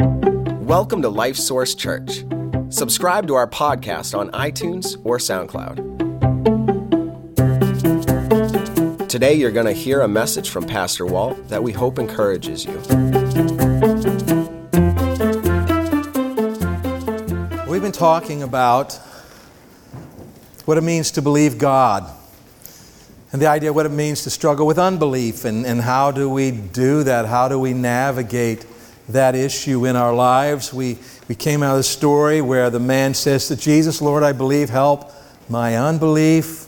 Welcome to Life Source Church. Subscribe to our podcast on iTunes or SoundCloud. Today, you're going to hear a message from Pastor Walt that we hope encourages you. We've been talking about what it means to believe God and the idea of what it means to struggle with unbelief and, and how do we do that? How do we navigate that issue in our lives? We, we came out of the story where the man says to Jesus, Lord, I believe, help my unbelief.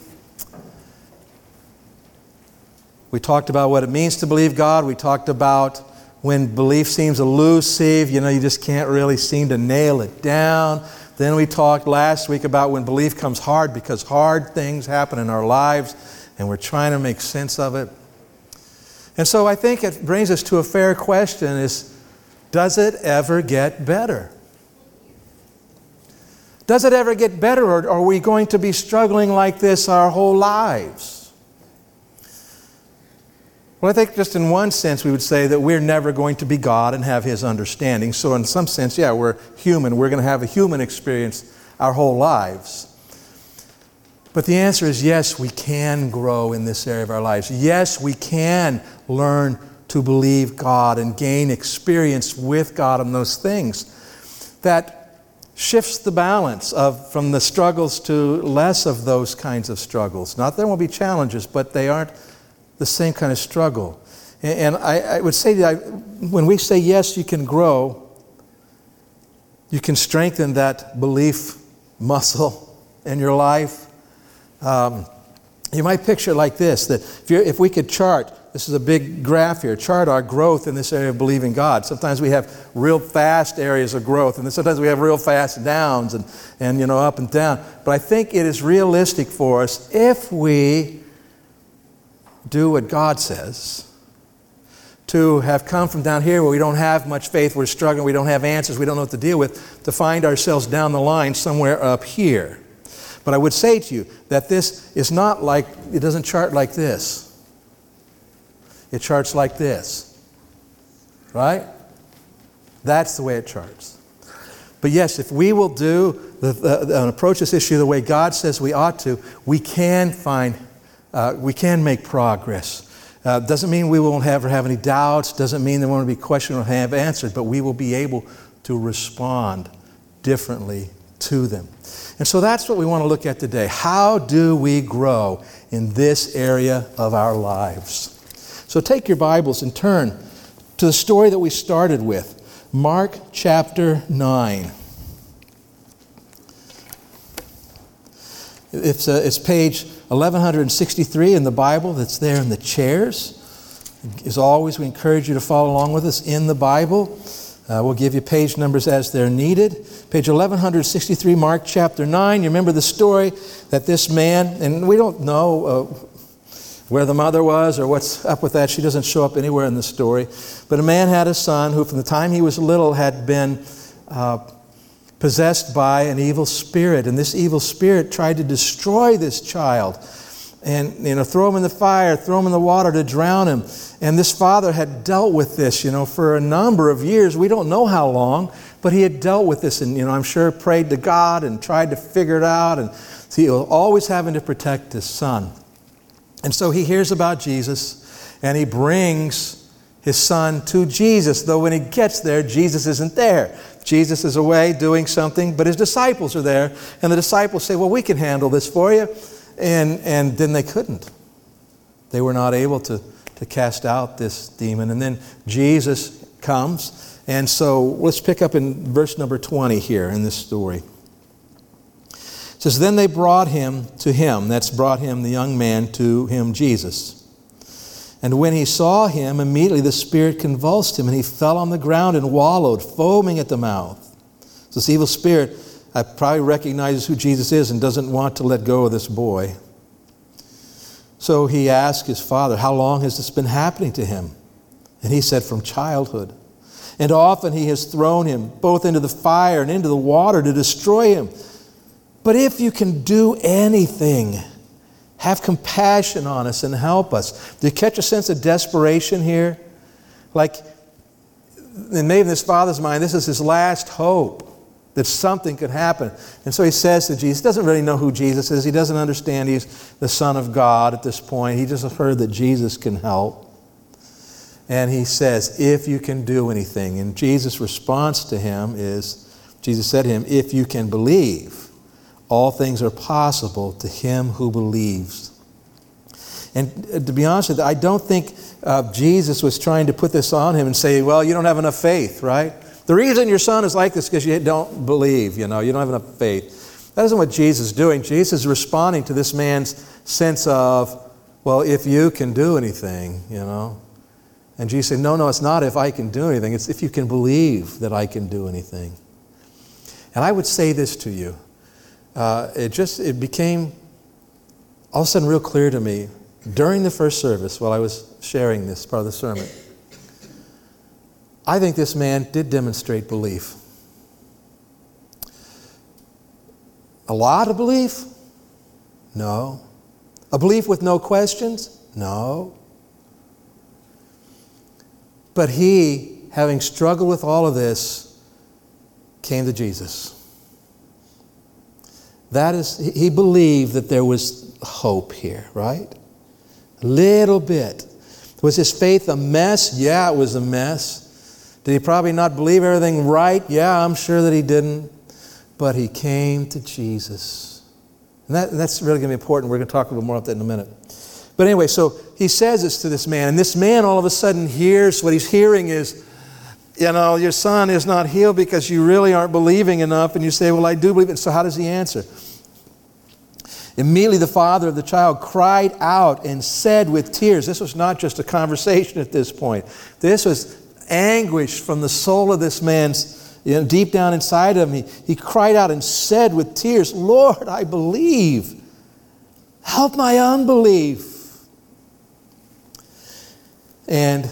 We talked about what it means to believe God. We talked about when belief seems elusive, you know, you just can't really seem to nail it down. Then we talked last week about when belief comes hard because hard things happen in our lives and we're trying to make sense of it. And so I think it brings us to a fair question is does it ever get better? Does it ever get better or are we going to be struggling like this our whole lives? Well, I think just in one sense we would say that we're never going to be God and have His understanding. So, in some sense, yeah, we're human. We're going to have a human experience our whole lives. But the answer is yes, we can grow in this area of our lives. Yes, we can learn to believe God and gain experience with God in those things. That shifts the balance of from the struggles to less of those kinds of struggles. Not there won't be challenges, but they aren't the same kind of struggle. And I, I would say that when we say yes, you can grow, you can strengthen that belief muscle in your life um, you might picture it like this that if, if, we could chart, this is a big graph here, chart our growth in this area of believing God. Sometimes we have real fast areas of growth, and then sometimes we have real fast downs and, and you know, up and down. But I think it is realistic for us if we do what God says to have come from down here where we don't have much faith, we're struggling, we don't have answers, we don't know what to deal with, to find ourselves down the line somewhere up here. But I would say to you that this is not like, it doesn't chart like this. It charts like this. Right? That's the way it charts. But yes, if we will do the, the, and approach this issue the way God says we ought to, we can find, uh, we can make progress. Uh, doesn't mean we won't ever have any doubts. Doesn't mean there won't be questions or have answered. But we will be able to respond differently to them. And so that's what we want to look at today. How do we grow in this area of our lives? So take your Bibles and turn to the story that we started with Mark chapter 9. It's, uh, it's page 1163 in the Bible that's there in the chairs. As always, we encourage you to follow along with us in the Bible. Uh, we'll give you page numbers as they're needed. Page 1163, Mark chapter 9. You remember the story that this man, and we don't know uh, where the mother was or what's up with that. She doesn't show up anywhere in the story. But a man had a son who, from the time he was little, had been uh, possessed by an evil spirit. And this evil spirit tried to destroy this child and you know throw him in the fire throw him in the water to drown him and this father had dealt with this you know for a number of years we don't know how long but he had dealt with this and you know i'm sure prayed to god and tried to figure it out and he was always having to protect his son and so he hears about jesus and he brings his son to jesus though when he gets there jesus isn't there jesus is away doing something but his disciples are there and the disciples say well we can handle this for you and, and then they couldn't. They were not able to, to cast out this demon. And then Jesus comes. And so let's pick up in verse number 20 here in this story. Says, Then they brought him to him. That's brought him, the young man, to him, Jesus. And when he saw him, immediately the spirit convulsed him, and he fell on the ground and wallowed, foaming at the mouth. So this evil spirit I probably recognizes who Jesus is and doesn't want to let go of this boy. So he asked his father, How long has this been happening to him? And he said, From childhood. And often he has thrown him both into the fire and into the water to destroy him. But if you can do anything, have compassion on us and help us. Do you catch a sense of desperation here? Like maybe in this father's mind, this is his last hope that something could happen. And so he says to Jesus, he doesn't really know who Jesus is. He doesn't understand he's the Son of God at this point. He just heard that Jesus can help. And he says, If you can do anything. And Jesus' response to him is, Jesus said to him, If you can believe, all things are possible to him who believes. And uh, to be honest with you, I don't think uh, Jesus was trying to put this on him and say, Well, you don't have enough faith, right? The reason your son is like this is because you don't believe, you know, you don't have enough faith. That isn't what Jesus is doing. Jesus is responding to this man's sense of, well, if you can do anything, you know. And Jesus said, no, no, it's not if I can do anything. It's if you can believe that I can do anything. And I would say this to you. Uh, it just, it became all of a sudden real clear to me during the first service while I was sharing this part of the sermon. I think this man did demonstrate belief. A lot of belief? No. A belief with no questions? No. But he, having struggled with all of this, came to Jesus. That is, he believed that there was hope here, right? A little bit. Was his faith a mess? Yeah, it was a mess. Did he probably not believe everything right? Yeah, I'm sure that he didn't. But he came to Jesus. And that, that's really going to be important. We're going to talk a little more about that in a minute. But anyway, so he says this to this man, and this man all of a sudden hears what he's hearing is, you know, your son is not healed because you really aren't believing enough. And you say, Well, I do believe it. So how does he answer? Immediately, the father of the child cried out and said with tears, This was not just a conversation at this point. This was anguish from the soul of this man's, you know, deep down inside of him. He, he cried out and said with tears, Lord, I believe. Help my unbelief. And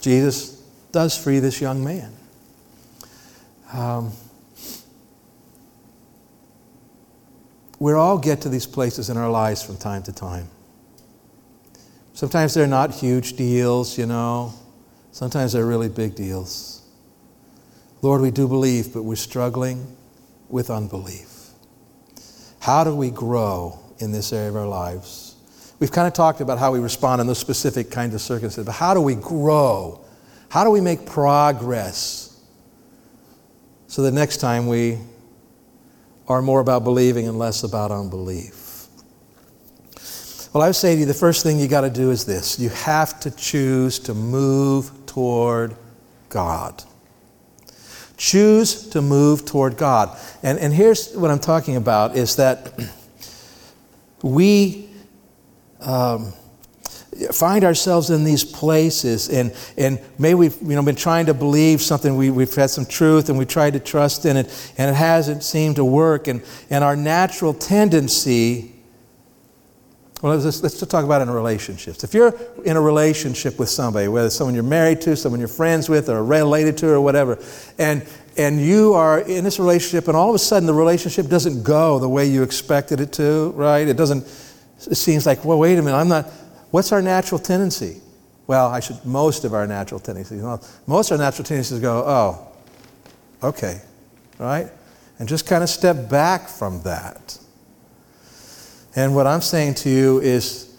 Jesus does free this young man. Um, we all get to these places in our lives from time to time. Sometimes they're not huge deals, you know. Sometimes they're really big deals. Lord, we do believe, but we're struggling with unbelief. How do we grow in this area of our lives? We've kind of talked about how we respond in those specific kinds of circumstances, but how do we grow? How do we make progress so that next time we are more about believing and less about unbelief? Well, I would say to you, the first thing you got to do is this you have to choose to move toward God. Choose to move toward God. And, and here's what I'm talking about is that we um, find ourselves in these places and, and maybe we've you know, been trying to believe something, we, we've had some truth and we tried to trust in it and it hasn't seemed to work. And, and our natural tendency well, let's, let's talk about in relationships. If you're in a relationship with somebody, whether it's someone you're married to, someone you're friends with, or related to, or whatever, and, and you are in this relationship, and all of a sudden the relationship doesn't go the way you expected it to, right? It doesn't, it seems like, well, wait a minute, I'm not, what's our natural tendency? Well, I should, most of our natural tendencies, most of our natural tendencies go, oh, okay, right? And just kind of step back from that. And what I'm saying to you is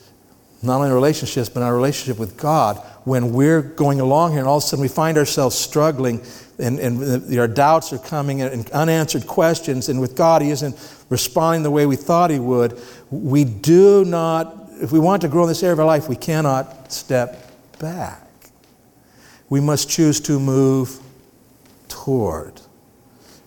not only relationships, but our relationship with God, when we're going along here and all of a sudden we find ourselves struggling and, and our doubts are coming and unanswered questions, and with God, He isn't responding the way we thought He would, we do not, if we want to grow in this area of our life, we cannot step back. We must choose to move toward.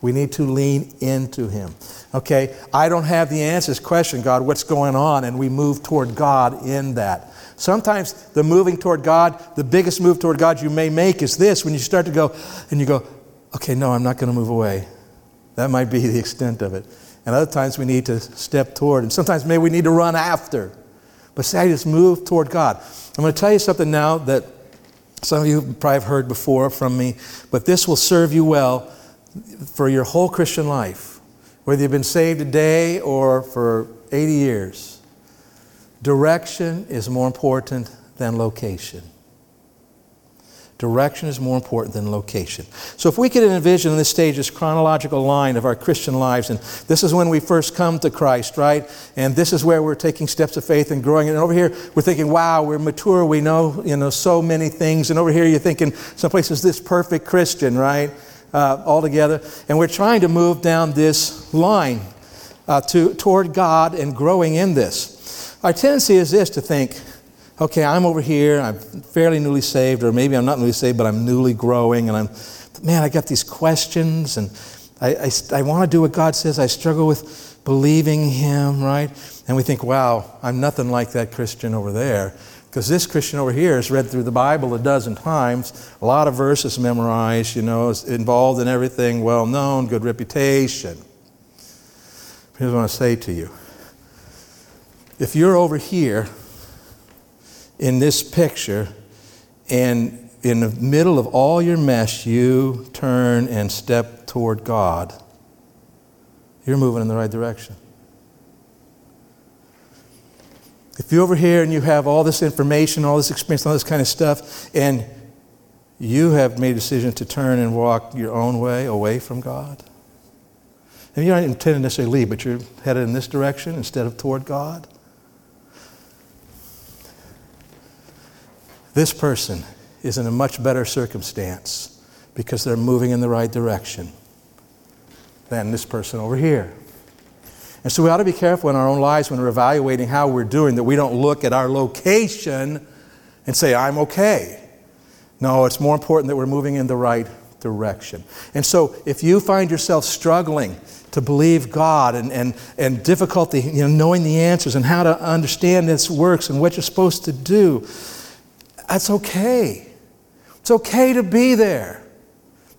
We need to lean into Him. Okay, I don't have the answers. Question, God, what's going on? And we move toward God in that. Sometimes the moving toward God, the biggest move toward God you may make is this when you start to go and you go, okay, no, I'm not going to move away. That might be the extent of it. And other times we need to step toward, and sometimes maybe we need to run after. But say, I just move toward God. I'm going to tell you something now that some of you probably have heard before from me, but this will serve you well for your whole Christian life whether you've been saved today or for 80 years, direction is more important than location. Direction is more important than location. So, if we could envision this stage, this chronological line of our Christian lives, and this is when we first come to Christ, right? And this is where we're taking steps of faith and growing. And over here, we're thinking, wow, we're mature, we know, you know, so many things. And over here, you're thinking, some places, this perfect Christian, right? Uh, all together. And we're trying to move down this line uh, to, toward God and growing in this. Our tendency is this to think, okay, I'm over here, I'm fairly newly saved, or maybe I'm not newly saved, but I'm newly growing, and I'm, man, I got these questions, and I, I, I want to do what God says. I struggle with believing Him, right? And we think, wow, I'm nothing like that Christian over there. Because this Christian over here has read through the Bible a dozen times, a lot of verses memorized, you know, is involved in everything, well known, good reputation. Here's what I want to say to you. If you're over here in this picture, and in the middle of all your mess, you turn and step toward God, you're moving in the right direction. If you're over here and you have all this information, all this experience, all this kind of stuff, and you have made a decision to turn and walk your own way away from God, and you're not intending to necessarily leave, but you're headed in this direction instead of toward God, This person is in a much better circumstance because they're moving in the right direction than this person over here. And so we ought to be careful in our own lives when we're evaluating how we're doing that we don't look at our location and say, I'm okay. No, it's more important that we're moving in the right direction. And so if you find yourself struggling to believe God and, and, and difficulty you know, knowing the answers and how to understand its works and what you're supposed to do, that's okay. It's okay to be there.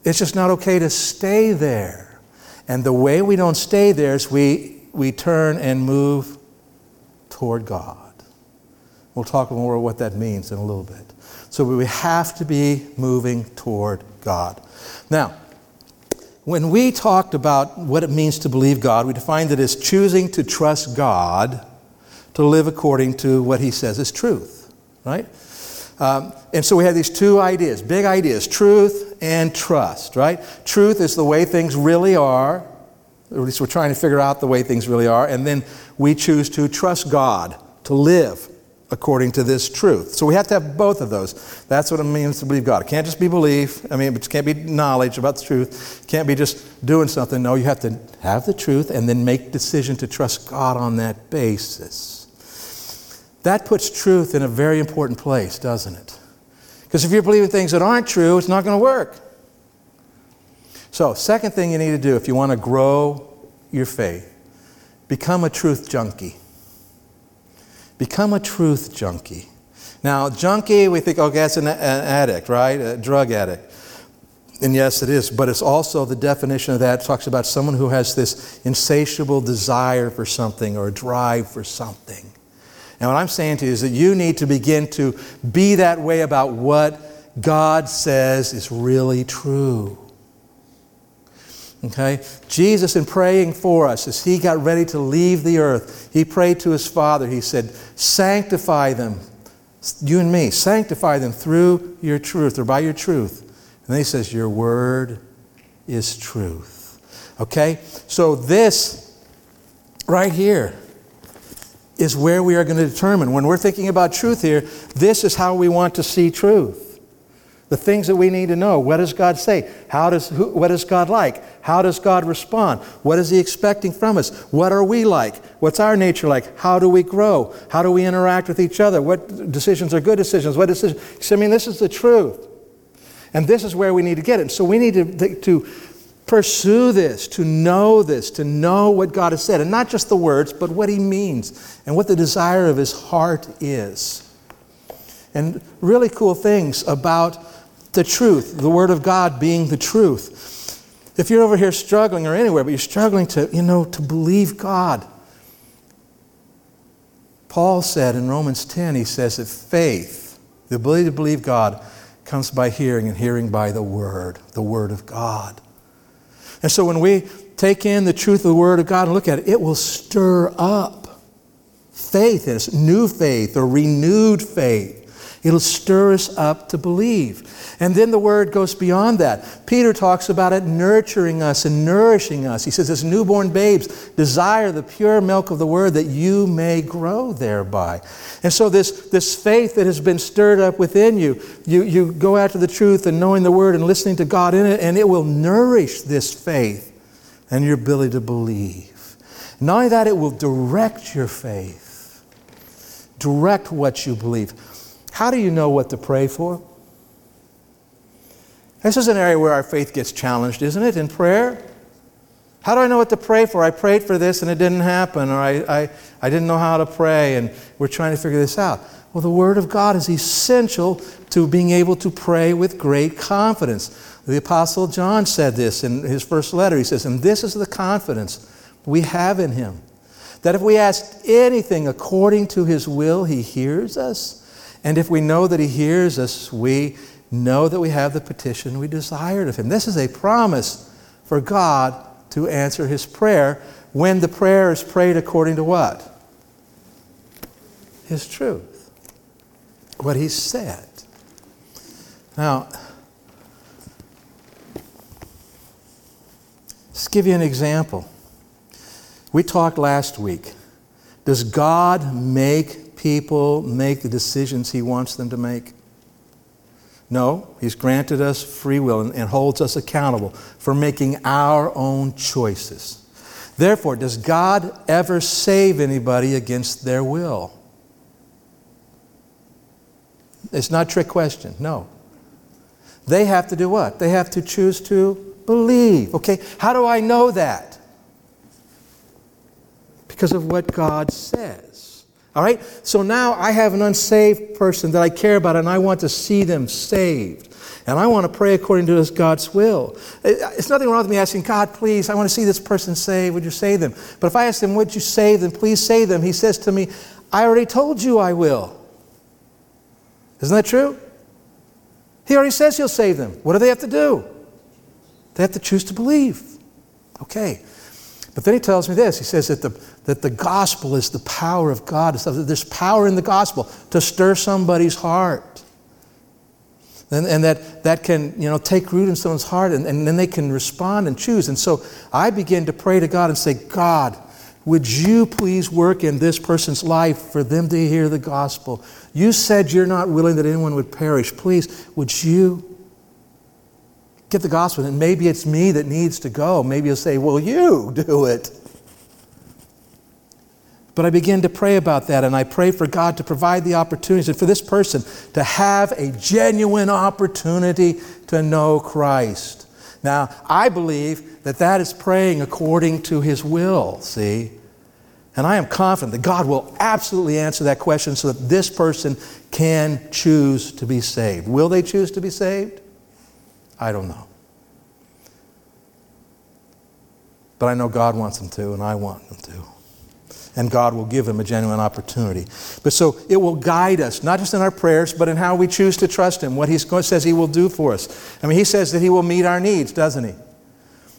It's just not okay to stay there. And the way we don't stay there is we, we turn and move toward God. We'll talk more what that means in a little bit. So we have to be moving toward God. Now, when we talked about what it means to believe God, we defined it as choosing to trust God to live according to what He says is truth, right? Um, and so we have these two ideas, big ideas truth and trust, right? Truth is the way things really are. At least we're trying to figure out the way things really are. And then we choose to trust God, to live according to this truth. So we have to have both of those. That's what it means to believe God. It can't just be belief. I mean, it can't be knowledge about the truth. It can't be just doing something. No, you have to have the truth and then make decision to trust God on that basis. That puts truth in a very important place, doesn't it? Because if you're believing things that aren't true, it's not going to work. So, second thing you need to do if you want to grow your faith, become a truth junkie. Become a truth junkie. Now, junkie, we think, okay, that's an, an addict, right? A drug addict. And yes, it is, but it's also the definition of that it talks about someone who has this insatiable desire for something or a drive for something. And what I'm saying to you is that you need to begin to be that way about what God says is really true. Okay? Jesus, in praying for us, as he got ready to leave the earth, he prayed to his Father. He said, Sanctify them, you and me, sanctify them through your truth or by your truth. And then he says, Your word is truth. Okay? So, this right here is where we are going to determine. When we're thinking about truth here, this is how we want to see truth. The things that we need to know. What does God say? How does, who, what is God like? How does God respond? What is He expecting from us? What are we like? What's our nature like? How do we grow? How do we interact with each other? What decisions are good decisions? What decisions? I mean, this is the truth. And this is where we need to get it. So we need to, to pursue this, to know this, to know what God has said, and not just the words, but what He means and what the desire of His heart is. And really cool things about the truth, the Word of God being the truth. If you're over here struggling or anywhere, but you're struggling to, you know, to believe God, Paul said in Romans 10, he says that faith, the ability to believe God, comes by hearing, and hearing by the Word, the Word of God. And so when we take in the truth of the Word of God and look at it, it will stir up faith in us, new faith or renewed faith. It'll stir us up to believe. And then the word goes beyond that. Peter talks about it nurturing us and nourishing us. He says, as newborn babes, desire the pure milk of the word that you may grow thereby. And so, this, this faith that has been stirred up within you, you, you go after the truth and knowing the word and listening to God in it, and it will nourish this faith and your ability to believe. Not only that, it will direct your faith, direct what you believe. How do you know what to pray for? This is an area where our faith gets challenged, isn't it, in prayer? How do I know what to pray for? I prayed for this and it didn't happen, or I, I, I didn't know how to pray, and we're trying to figure this out. Well, the Word of God is essential to being able to pray with great confidence. The Apostle John said this in his first letter. He says, And this is the confidence we have in Him that if we ask anything according to His will, He hears us. And if we know that He hears us, we know that we have the petition we desired of Him. This is a promise for God to answer His prayer when the prayer is prayed according to what? His truth. What He said. Now, let's give you an example. We talked last week. Does God make people make the decisions He wants them to make? No, He's granted us free will and, and holds us accountable for making our own choices. Therefore, does God ever save anybody against their will? It's not a trick question. No. They have to do what? They have to choose to believe. Okay, how do I know that? Because of what God says. All right? So now I have an unsaved person that I care about and I want to see them saved. And I want to pray according to God's will. It's nothing wrong with me asking, God, please, I want to see this person saved. Would you save them? But if I ask him, Would you save them? Please save them. He says to me, I already told you I will. Isn't that true? He already says he'll save them. What do they have to do? They have to choose to believe. Okay. But then he tells me this. He says that the, that the gospel is the power of God. There's power in the gospel to stir somebody's heart. And, and that, that can you know, take root in someone's heart, and, and then they can respond and choose. And so I begin to pray to God and say, God, would you please work in this person's life for them to hear the gospel? You said you're not willing that anyone would perish. Please, would you get the gospel. And maybe it's me that needs to go. Maybe you'll say, Well, you do it. But I begin to pray about that, and I pray for God to provide the opportunities and for this person to have a genuine opportunity to know Christ. Now, I believe that that is praying according to His will, see? And I am confident that God will absolutely answer that question so that this person can choose to be saved. Will they choose to be saved? I don't know. But I know God wants them to, and I want them to. And God will give him a genuine opportunity. But so it will guide us, not just in our prayers, but in how we choose to trust Him, what He says He will do for us. I mean, He says that He will meet our needs, doesn't He?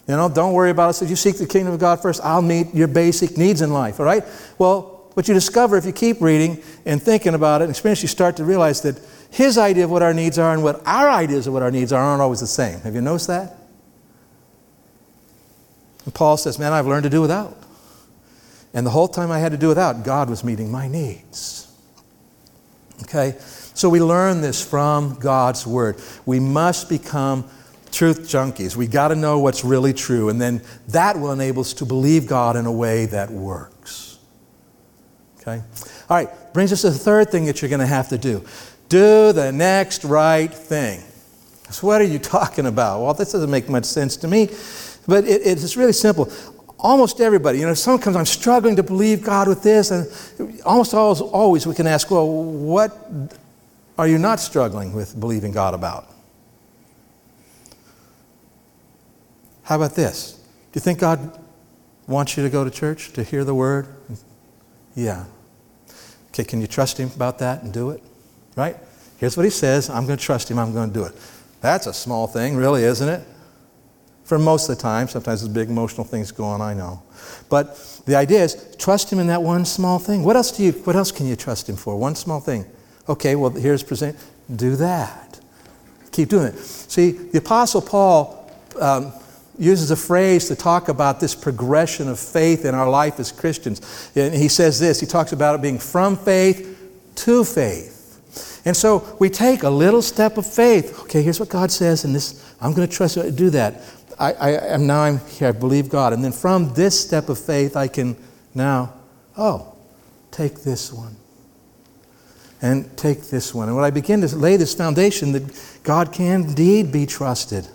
You know, don't worry about it. If you seek the kingdom of God first, I'll meet your basic needs in life, all right? Well, what you discover if you keep reading and thinking about it and experience, you start to realize that his idea of what our needs are and what our ideas of what our needs are aren't always the same. Have you noticed that? And Paul says, Man, I've learned to do without. And the whole time I had to do without, God was meeting my needs. Okay? So we learn this from God's Word. We must become truth junkies. We got to know what's really true, and then that will enable us to believe God in a way that works. Okay? All right, brings us to the third thing that you're going to have to do do the next right thing. So, what are you talking about? Well, this doesn't make much sense to me, but it, it's really simple. Almost everybody, you know, comes, I'm struggling to believe God with this, and almost always, always we can ask, well, what are you not struggling with believing God about? How about this? Do you think God wants you to go to church to hear the word? Yeah. Okay, can you trust Him about that and do it? Right? Here's what he says I'm going to trust him, I'm going to do it. That's a small thing, really, isn't it? For most of the time. Sometimes there's big emotional things going on, I know. But the idea is trust him in that one small thing. What else, do you, what else can you trust him for? One small thing. Okay, well, here's present. Do that. Keep doing it. See, the Apostle Paul um, uses a phrase to talk about this progression of faith in our life as Christians. And he says this he talks about it being from faith to faith. And so we take a little step of faith. Okay, here's what God says, and this I'm going to trust you to do that. I, I am now I'm here. I believe God, and then from this step of faith, I can now, oh, take this one, and take this one. And when I begin to lay this foundation that God can indeed be trusted,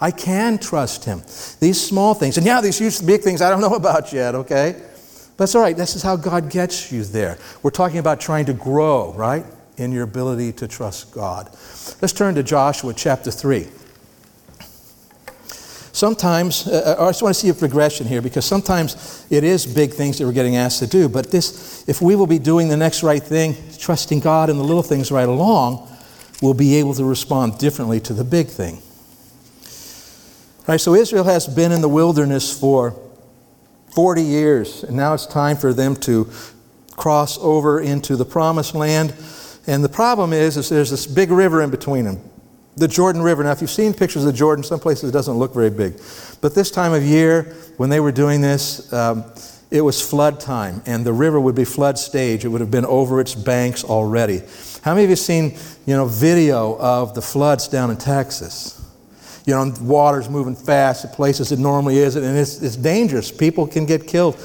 I can trust Him. These small things, and yeah, these huge, big things I don't know about yet. Okay, but that's all right. This is how God gets you there. We're talking about trying to grow, right, in your ability to trust God. Let's turn to Joshua chapter three. Sometimes, uh, uh, I just want to see a progression here because sometimes it is big things that we're getting asked to do. But this, if we will be doing the next right thing, trusting God in the little things right along, we'll be able to respond differently to the big thing. All right, so Israel has been in the wilderness for 40 years, and now it's time for them to cross over into the promised land. And the problem is, is there's this big river in between them the Jordan River. Now, if you've seen pictures of the Jordan, some places it doesn't look very big. But this time of year, when they were doing this, um, it was flood time, and the river would be flood stage. It would have been over its banks already. How many of you seen, you know, video of the floods down in Texas? You know, water's moving fast at places it normally isn't, and it's, it's dangerous. People can get killed.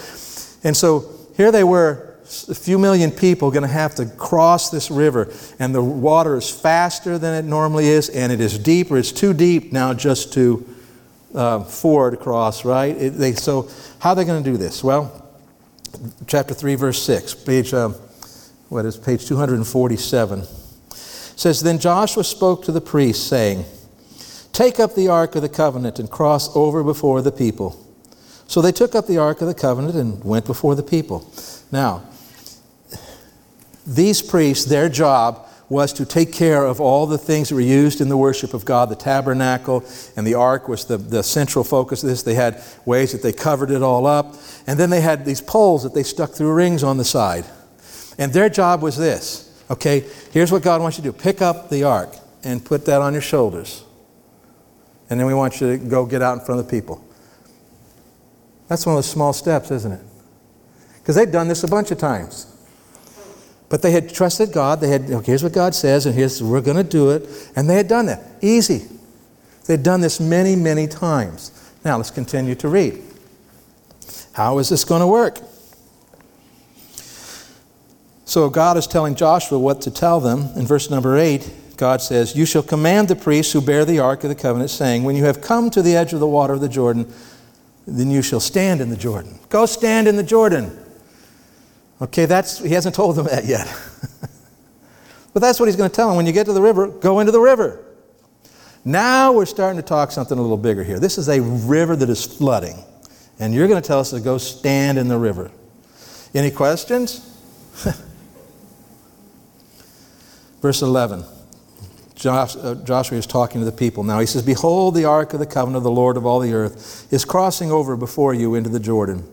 And so here they were a few million people going to have to cross this river, and the water is faster than it normally is, and it is deeper. It's too deep now just to uh, ford across, right? It, they, so, how are they going to do this? Well, chapter 3, verse 6, page, uh, what is page 247, says, Then Joshua spoke to the priests, saying, Take up the ark of the covenant and cross over before the people. So they took up the ark of the covenant and went before the people. Now, these priests, their job was to take care of all the things that were used in the worship of God. The tabernacle and the ark was the, the central focus of this. They had ways that they covered it all up. And then they had these poles that they stuck through rings on the side. And their job was this okay, here's what God wants you to do pick up the ark and put that on your shoulders. And then we want you to go get out in front of the people. That's one of those small steps, isn't it? Because they'd done this a bunch of times. But they had trusted God. They had, okay, here's what God says, and here's, we're going to do it. And they had done that. Easy. They'd done this many, many times. Now let's continue to read. How is this going to work? So God is telling Joshua what to tell them. In verse number 8, God says, You shall command the priests who bear the ark of the covenant, saying, When you have come to the edge of the water of the Jordan, then you shall stand in the Jordan. Go stand in the Jordan. Okay, that's, he hasn't told them that yet. but that's what he's going to tell them. When you get to the river, go into the river. Now we're starting to talk something a little bigger here. This is a river that is flooding. And you're going to tell us to go stand in the river. Any questions? Verse 11. Uh, Joshua is talking to the people now. He says, Behold, the ark of the covenant of the Lord of all the earth is crossing over before you into the Jordan.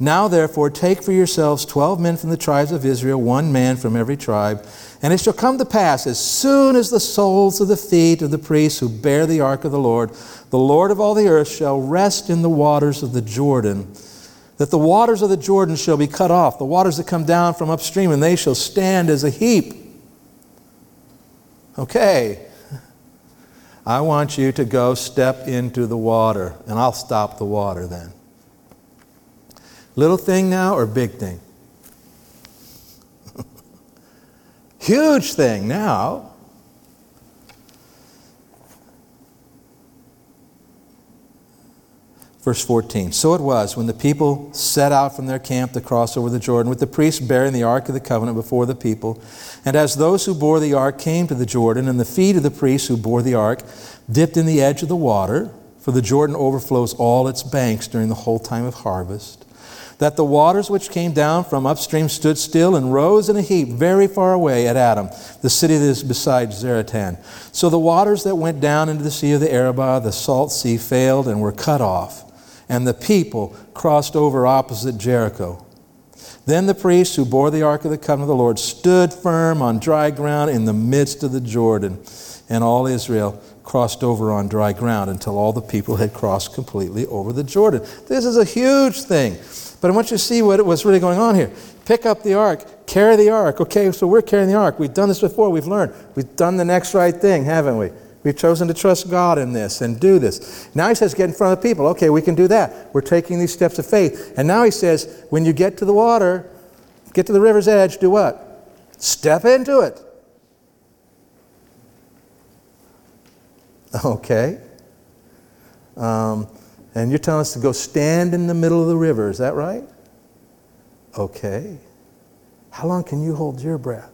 Now, therefore, take for yourselves twelve men from the tribes of Israel, one man from every tribe. And it shall come to pass, as soon as the soles of the feet of the priests who bear the ark of the Lord, the Lord of all the earth shall rest in the waters of the Jordan, that the waters of the Jordan shall be cut off, the waters that come down from upstream, and they shall stand as a heap. Okay. I want you to go step into the water, and I'll stop the water then. Little thing now or big thing? Huge thing now. Verse 14 So it was when the people set out from their camp to cross over the Jordan, with the priests bearing the ark of the covenant before the people. And as those who bore the ark came to the Jordan, and the feet of the priests who bore the ark dipped in the edge of the water, for the Jordan overflows all its banks during the whole time of harvest that the waters which came down from upstream stood still and rose in a heap very far away at Adam, the city that is beside Zaretan. So the waters that went down into the sea of the Arabah, the salt sea, failed and were cut off, and the people crossed over opposite Jericho. Then the priests who bore the ark of the covenant of the Lord stood firm on dry ground in the midst of the Jordan, and all Israel crossed over on dry ground until all the people had crossed completely over the Jordan. This is a huge thing. But I want you to see what was really going on here. Pick up the ark, carry the ark. Okay, so we're carrying the ark. We've done this before, we've learned. We've done the next right thing, haven't we? We've chosen to trust God in this and do this. Now he says, get in front of the people. Okay, we can do that. We're taking these steps of faith. And now he says, when you get to the water, get to the river's edge, do what? Step into it. Okay. Um, and you're telling us to go stand in the middle of the river, is that right? Okay. How long can you hold your breath?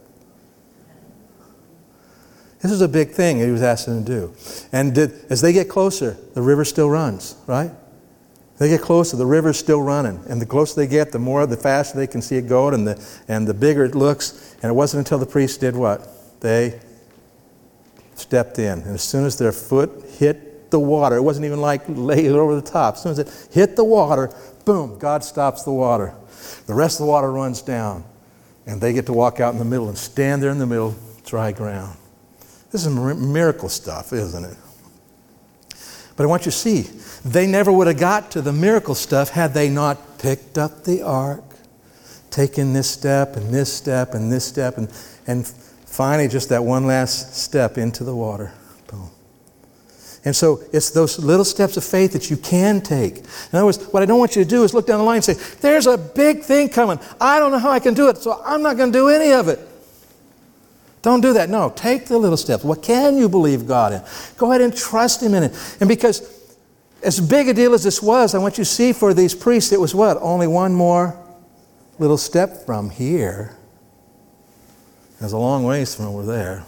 This is a big thing he was asking them to do. And did, as they get closer, the river still runs, right? They get closer, the river's still running. And the closer they get, the more, the faster they can see it going, and the, and the bigger it looks. And it wasn't until the priest did what? They stepped in. And as soon as their foot hit the water, it wasn't even like laid over the top. As soon as it hit the water, boom, God stops the water. The rest of the water runs down. And they get to walk out in the middle and stand there in the middle, dry ground. This is miracle stuff, isn't it? But I want you to see, they never would have got to the miracle stuff had they not picked up the ark, taken this step and this step and this step, and, and finally just that one last step into the water. And so it's those little steps of faith that you can take. In other words, what I don't want you to do is look down the line and say, There's a big thing coming. I don't know how I can do it, so I'm not going to do any of it. Don't do that. No, take the little steps. What can you believe God in? Go ahead and trust Him in it. And because as big a deal as this was, I want you to see for these priests, it was what? Only one more little step from here. There's a long ways from over there.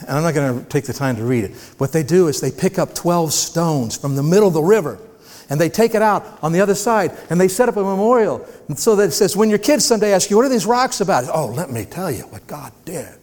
And I'm not going to take the time to read it. What they do is they pick up 12 stones from the middle of the river and they take it out on the other side and they set up a memorial. And so that it says when your kids someday ask you what are these rocks about? Oh let me tell you what god did.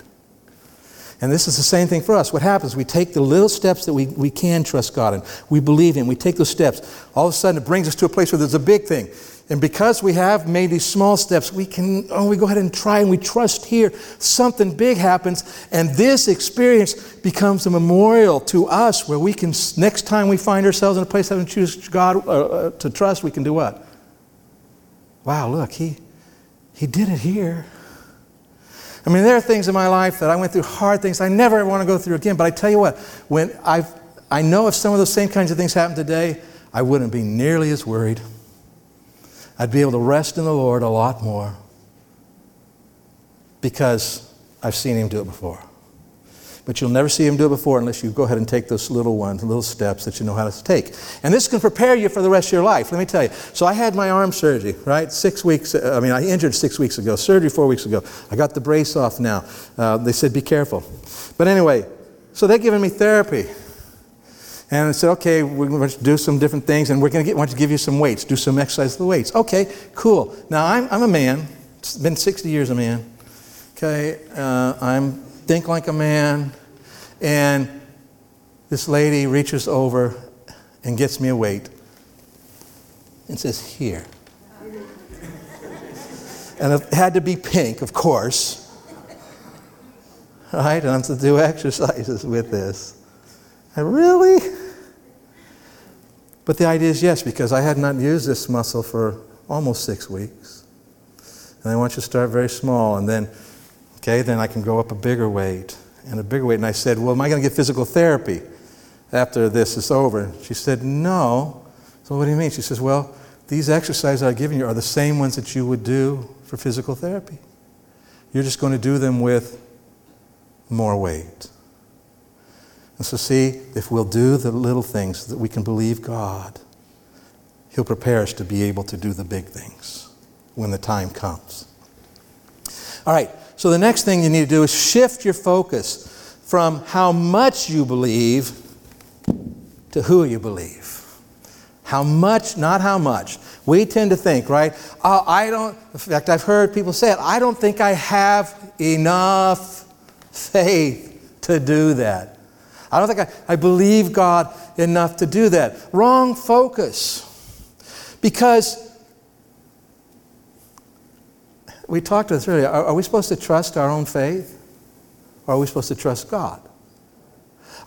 And this is the same thing for us. What happens? We take the little steps that we, we can trust god in. We believe in. We take those steps. All of a sudden it brings us to a place where there's a big thing and because we have made these small steps, we can, oh, we go ahead and try and we trust here. Something big happens, and this experience becomes a memorial to us where we can, next time we find ourselves in a place having to choose God uh, uh, to trust, we can do what? Wow, look, he, he did it here. I mean, there are things in my life that I went through hard things I never want to go through again, but I tell you what, when I've, I know if some of those same kinds of things happen today, I wouldn't be nearly as worried. I'd be able to rest in the Lord a lot more because I've seen Him do it before. But you'll never see Him do it before unless you go ahead and take those little ones, little steps that you know how to take. And this can prepare you for the rest of your life. Let me tell you. So I had my arm surgery, right? Six weeks, I mean, I injured six weeks ago, surgery four weeks ago. I got the brace off now. Uh, they said, be careful. But anyway, so they're giving me therapy. And I said, okay, we're going to do some different things, and we're going to get, want to give you some weights, do some exercise with the weights. Okay, cool. Now, I'm, I'm a man. It's been 60 years a man. Okay, uh, I'm think like a man. And this lady reaches over and gets me a weight and says, here. and it had to be pink, of course. Right? And I'm to do exercises with this. And really? But the idea is yes, because I had not used this muscle for almost six weeks. And I want you to start very small, and then, okay, then I can go up a bigger weight and a bigger weight. And I said, Well, am I going to get physical therapy after this is over? She said, No. So what do you mean? She says, Well, these exercises I've given you are the same ones that you would do for physical therapy. You're just going to do them with more weight. And so, see, if we'll do the little things that we can believe God, He'll prepare us to be able to do the big things when the time comes. All right, so the next thing you need to do is shift your focus from how much you believe to who you believe. How much, not how much. We tend to think, right? Oh, I don't, in fact, I've heard people say it, I don't think I have enough faith to do that. I don't think I, I believe God enough to do that. Wrong focus. Because we talked this earlier. Are, are we supposed to trust our own faith? Or are we supposed to trust God?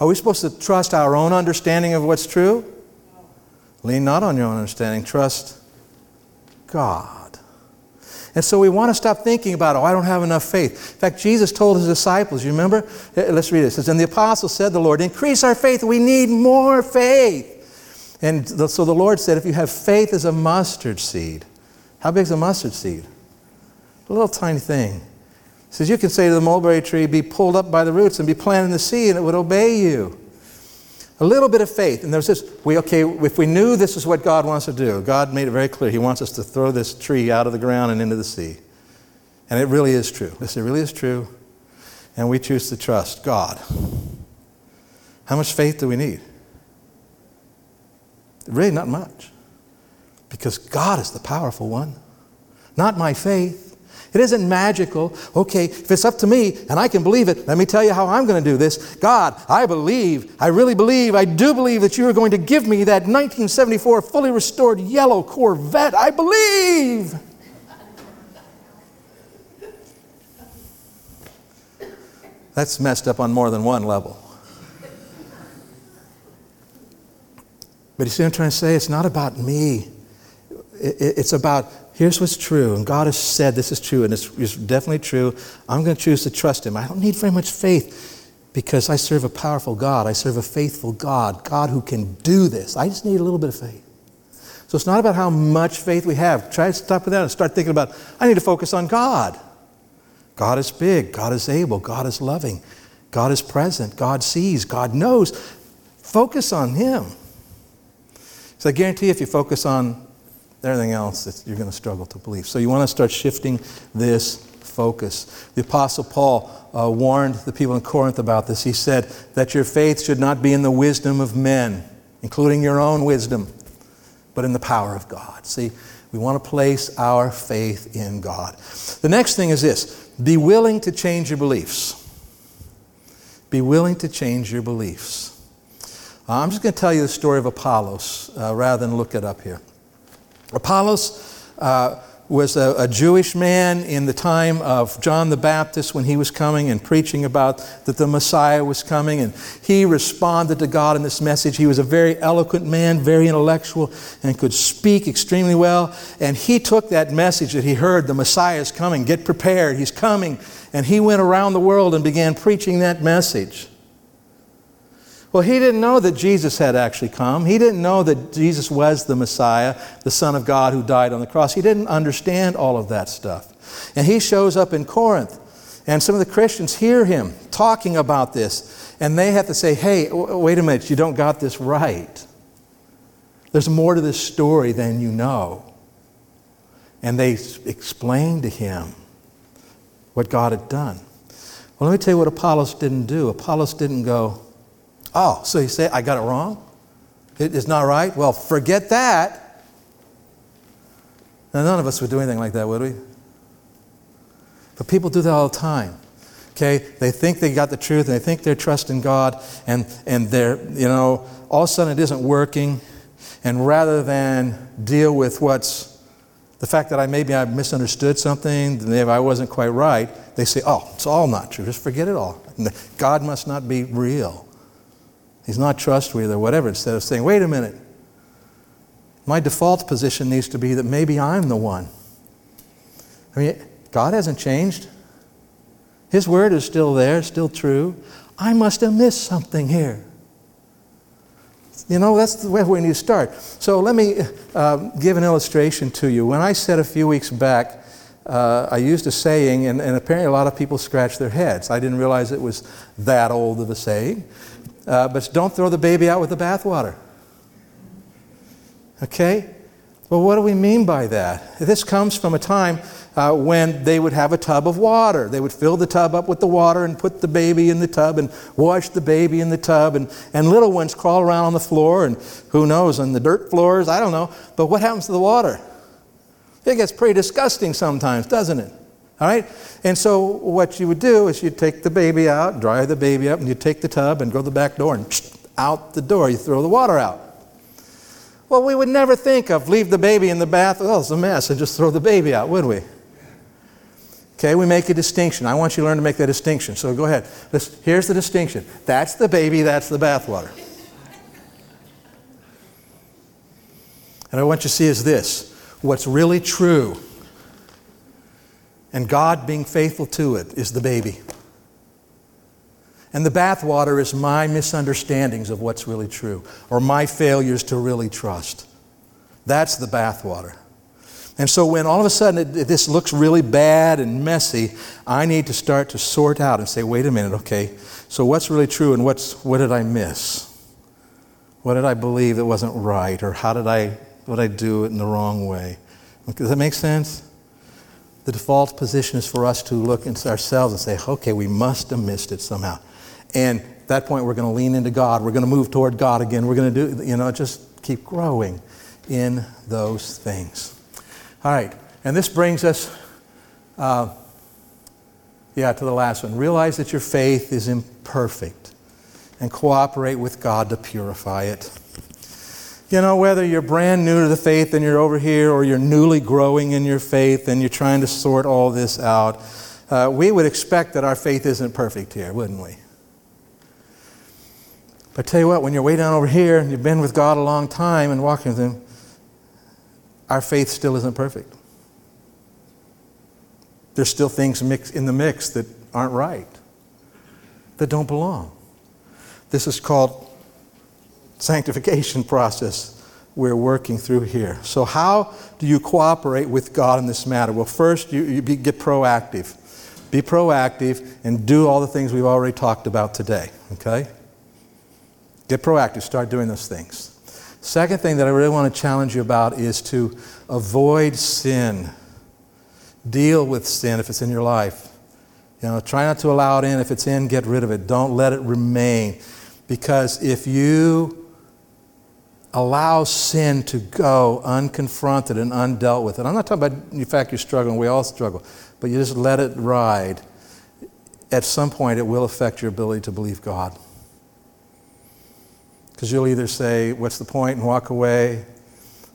Are we supposed to trust our own understanding of what's true? Lean not on your own understanding, trust God. And so we want to stop thinking about, oh, I don't have enough faith. In fact, Jesus told his disciples, you remember? Eh, let's read it. It says, And the apostles said to the Lord, Increase our faith. We need more faith. And so the Lord said, If you have faith as a mustard seed, how big is a mustard seed? A little tiny thing. He says, You can say to the mulberry tree, Be pulled up by the roots and be planted in the sea, and it would obey you. A little bit of faith. And there's this, we, okay, if we knew this is what God wants to do, God made it very clear. He wants us to throw this tree out of the ground and into the sea. And it really is true. This it really is true. And we choose to trust God. How much faith do we need? Really, not much. Because God is the powerful one, not my faith. It isn't magical. Okay, if it's up to me and I can believe it, let me tell you how I'm going to do this. God, I believe, I really believe, I do believe that you are going to give me that 1974 fully restored yellow Corvette. I believe. That's messed up on more than one level. But you see what I'm trying to say? It's not about me. It's about here's what's true, and God has said this is true, and it's, it's definitely true. I'm going to choose to trust Him. I don't need very much faith because I serve a powerful God. I serve a faithful God, God who can do this. I just need a little bit of faith. So it's not about how much faith we have. Try to stop with that and start thinking about, I need to focus on God. God is big, God is able, God is loving, God is present, God sees, God knows. Focus on Him. So I guarantee if you focus on Everything else, that you're going to struggle to believe. So you want to start shifting this focus. The Apostle Paul uh, warned the people in Corinth about this. He said that your faith should not be in the wisdom of men, including your own wisdom, but in the power of God. See, we want to place our faith in God. The next thing is this be willing to change your beliefs. Be willing to change your beliefs. I'm just going to tell you the story of Apollos uh, rather than look it up here. Apollos uh, was a, a, Jewish man in the time of John the Baptist when he was coming and preaching about that the Messiah was coming. And he responded to God in this message. He was a very eloquent man, very intellectual, and could speak extremely well. And he took that message that he heard the Messiah is coming, get prepared, he's coming. And he went around the world and began preaching that message. Well, he didn't know that Jesus had actually come. He didn't know that Jesus was the Messiah, the Son of God who died on the cross. He didn't understand all of that stuff. And he shows up in Corinth, and some of the Christians hear him talking about this, and they have to say, hey, wait a minute, you don't got this right. There's more to this story than you know. And they explained to him what God had done. Well, let me tell you what Apollos didn't do. Apollos didn't go, Oh, so you say I got it wrong? It's not right? Well, forget that. Now, none of us would do anything like that, would we? But people do that all the time. Okay? They think they got the truth and they think they're trusting God and, and they're, you know, all of a sudden it isn't working. And rather than deal with what's the fact that I maybe I misunderstood something, maybe I wasn't quite right, they say, oh, it's all not true. Just forget it all. God must not be real. He's not trustworthy or whatever, instead of saying, wait a minute, my default position needs to be that maybe I'm the one. I mean, God hasn't changed. His word is still there, still true. I must have missed something here. You know, that's way we need to start. So let me uh, give an illustration to you. When I said a few weeks back, uh, I used a saying, and, and apparently a lot of people scratched their heads. I didn't realize it was that old of a saying. Uh, but don't throw the baby out with the bathwater. Okay? Well, what do we mean by that? This comes from a time uh, when they would have a tub of water. They would fill the tub up with the water and put the baby in the tub and wash the baby in the tub. And, and little ones crawl around on the floor and who knows, on the dirt floors, I don't know. But what happens to the water? It gets pretty disgusting sometimes, doesn't it? All right? And so what you would do is you'd take the baby out, dry the baby up, and you'd take the tub and go to the back door and out the door, you throw the water out. Well, we would never think of leave the baby in the bath. Oh, it's a mess, and just throw the baby out, would we? Okay, we make a distinction. I want you to learn to make that distinction. So go ahead. This, here's the distinction. That's the baby, that's the bathwater. And I want you to see is this what's really true and God being faithful to it is the baby. And the bathwater is my misunderstandings of what's really true or my failures to really trust. That's the bathwater. And so when all of a sudden it, it, this looks really bad and messy, I need to start to sort out and say, wait a minute, okay, so what's really true and what's, what did I miss? What did I believe that wasn't right? Or how did I, what did I do it in the wrong way? Does that make sense? The default position is for us to look into ourselves and say, okay, we must have missed it somehow. And at that point, we're going to lean into God. We're going to move toward God again. We're going to do, you know, just keep growing in those things. All right, and this brings us, uh, yeah, to the last one. Realize that your faith is imperfect and cooperate with God to purify it. You know, whether you're brand new to the faith and you're over here or you're newly growing in your faith and you're trying to sort all this out, uh, we would expect that our faith isn't perfect here, wouldn't we? But tell you what, when you're way down over here and you've been with God a long time and walking with Him, our faith still isn't perfect. There's still things mix, in the mix that aren't right, that don't belong. This is called sanctification process we're working through here. So, how do you cooperate with God in this matter? Well, first, you, you be, get proactive. Be proactive and do all the things we've already talked about today, okay? Get proactive, start doing those things. Second thing that I really want to challenge you about is to avoid sin. Deal with sin if it's in your life. You know, try not to allow it in. If it's in, get rid of it. Don't let it remain. Because if you allow sin to go unconfronted and undealt with, and I'm not talking about the fact you're struggling, we all struggle, but you just let it ride, at some point it will affect your ability to believe God. Because you'll either say, What's the point, and walk away,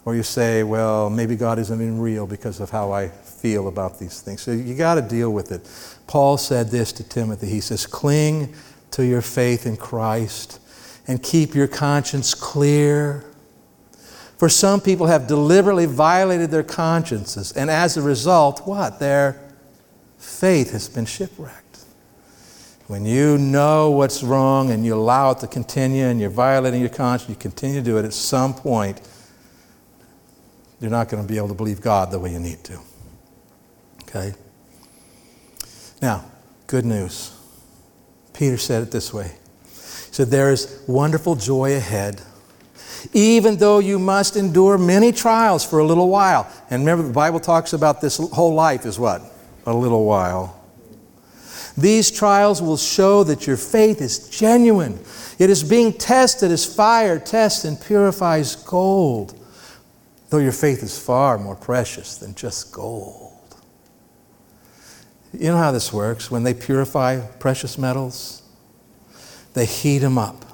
or you say, Well, maybe God isn't even real because of how I feel about these things. So you got to deal with it. Paul said this to Timothy He says, Cling to your faith in Christ and keep your conscience clear. For some people have deliberately violated their consciences, and as a result, what? Their faith has been shipwrecked. When you know what's wrong and you allow it to continue and you're violating your conscience, you continue to do it, at some point, you're not going to be able to believe God the way you need to. Okay? Now, good news. Peter said it this way. Said, There is wonderful joy ahead, even though you must endure many trials for a little while. And remember, the Bible talks about this whole life is what? A little while. These trials will show that your faith is genuine. It is being tested as fire tests and purifies gold, though your faith is far more precious than just gold. You know how this works? When they purify precious metals, they heat them up.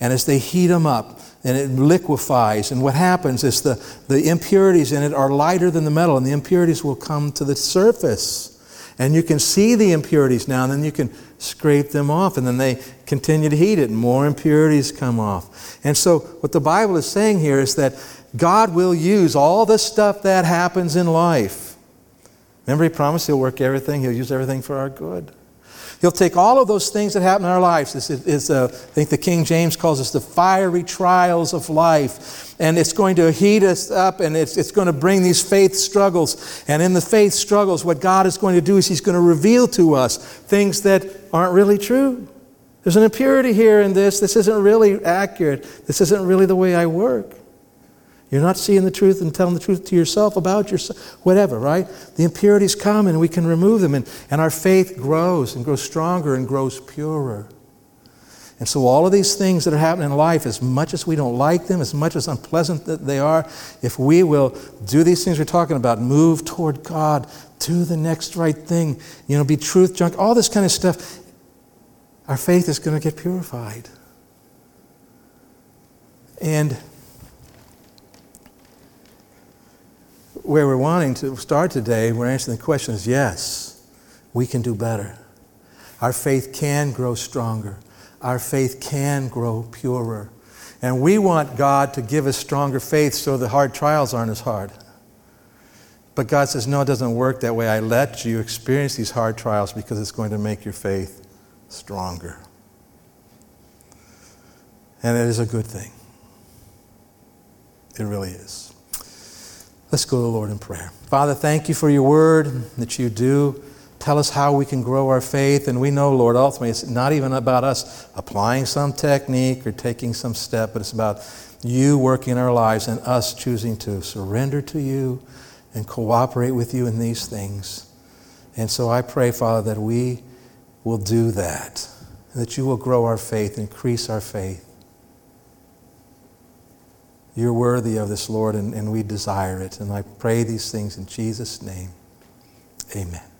And as they heat them up, and it liquefies, and what happens is the, the impurities in it are lighter than the metal, and the impurities will come to the surface. And you can see the impurities now, and then you can scrape them off, and then they continue to heat it, and more impurities come off. And so, what the Bible is saying here is that God will use all the stuff that happens in life. Remember, He promised He'll work everything, He'll use everything for our good. He'll take all of those things that happen in our lives. This is, is uh, I think the King James calls us the fiery trials of life. And it's going to heat us up and it's, it's going to bring these faith struggles. And in the faith struggles, what God is going to do is He's going to reveal to us things that aren't really true. There's an impurity here in this. This isn't really accurate. This isn't really the way I work. You're not seeing the truth and telling the truth to yourself about yourself, whatever, right? The impurities come and we can remove them, and, and our faith grows and grows stronger and grows purer. And so, all of these things that are happening in life, as much as we don't like them, as much as unpleasant that they are, if we will do these things we're talking about, move toward God, do the next right thing, you know, be truth junk, all this kind of stuff, our faith is going to get purified. And where we're wanting to start today, we're answering the question is yes, we can do better. Our faith can grow stronger. Our faith can grow purer. And we want God to give us stronger faith so the hard trials aren't as hard. But God says, no, it doesn't work that way. I let you experience these hard trials because it's going to make your faith stronger. And it is a good thing. It really is. Let's go to the Lord in prayer. Father, thank you for your word that you do. Tell us how we can grow our faith. And we know, Lord, ultimately, it's not even about us applying some technique or taking some step, but it's about you working in our lives and us choosing to surrender to you and cooperate with you in these things. And so I pray, Father, that we will do that, that you will grow our faith, increase our faith. You're worthy of this, Lord, and, and we desire it. And I pray these things in Jesus' name. Amen.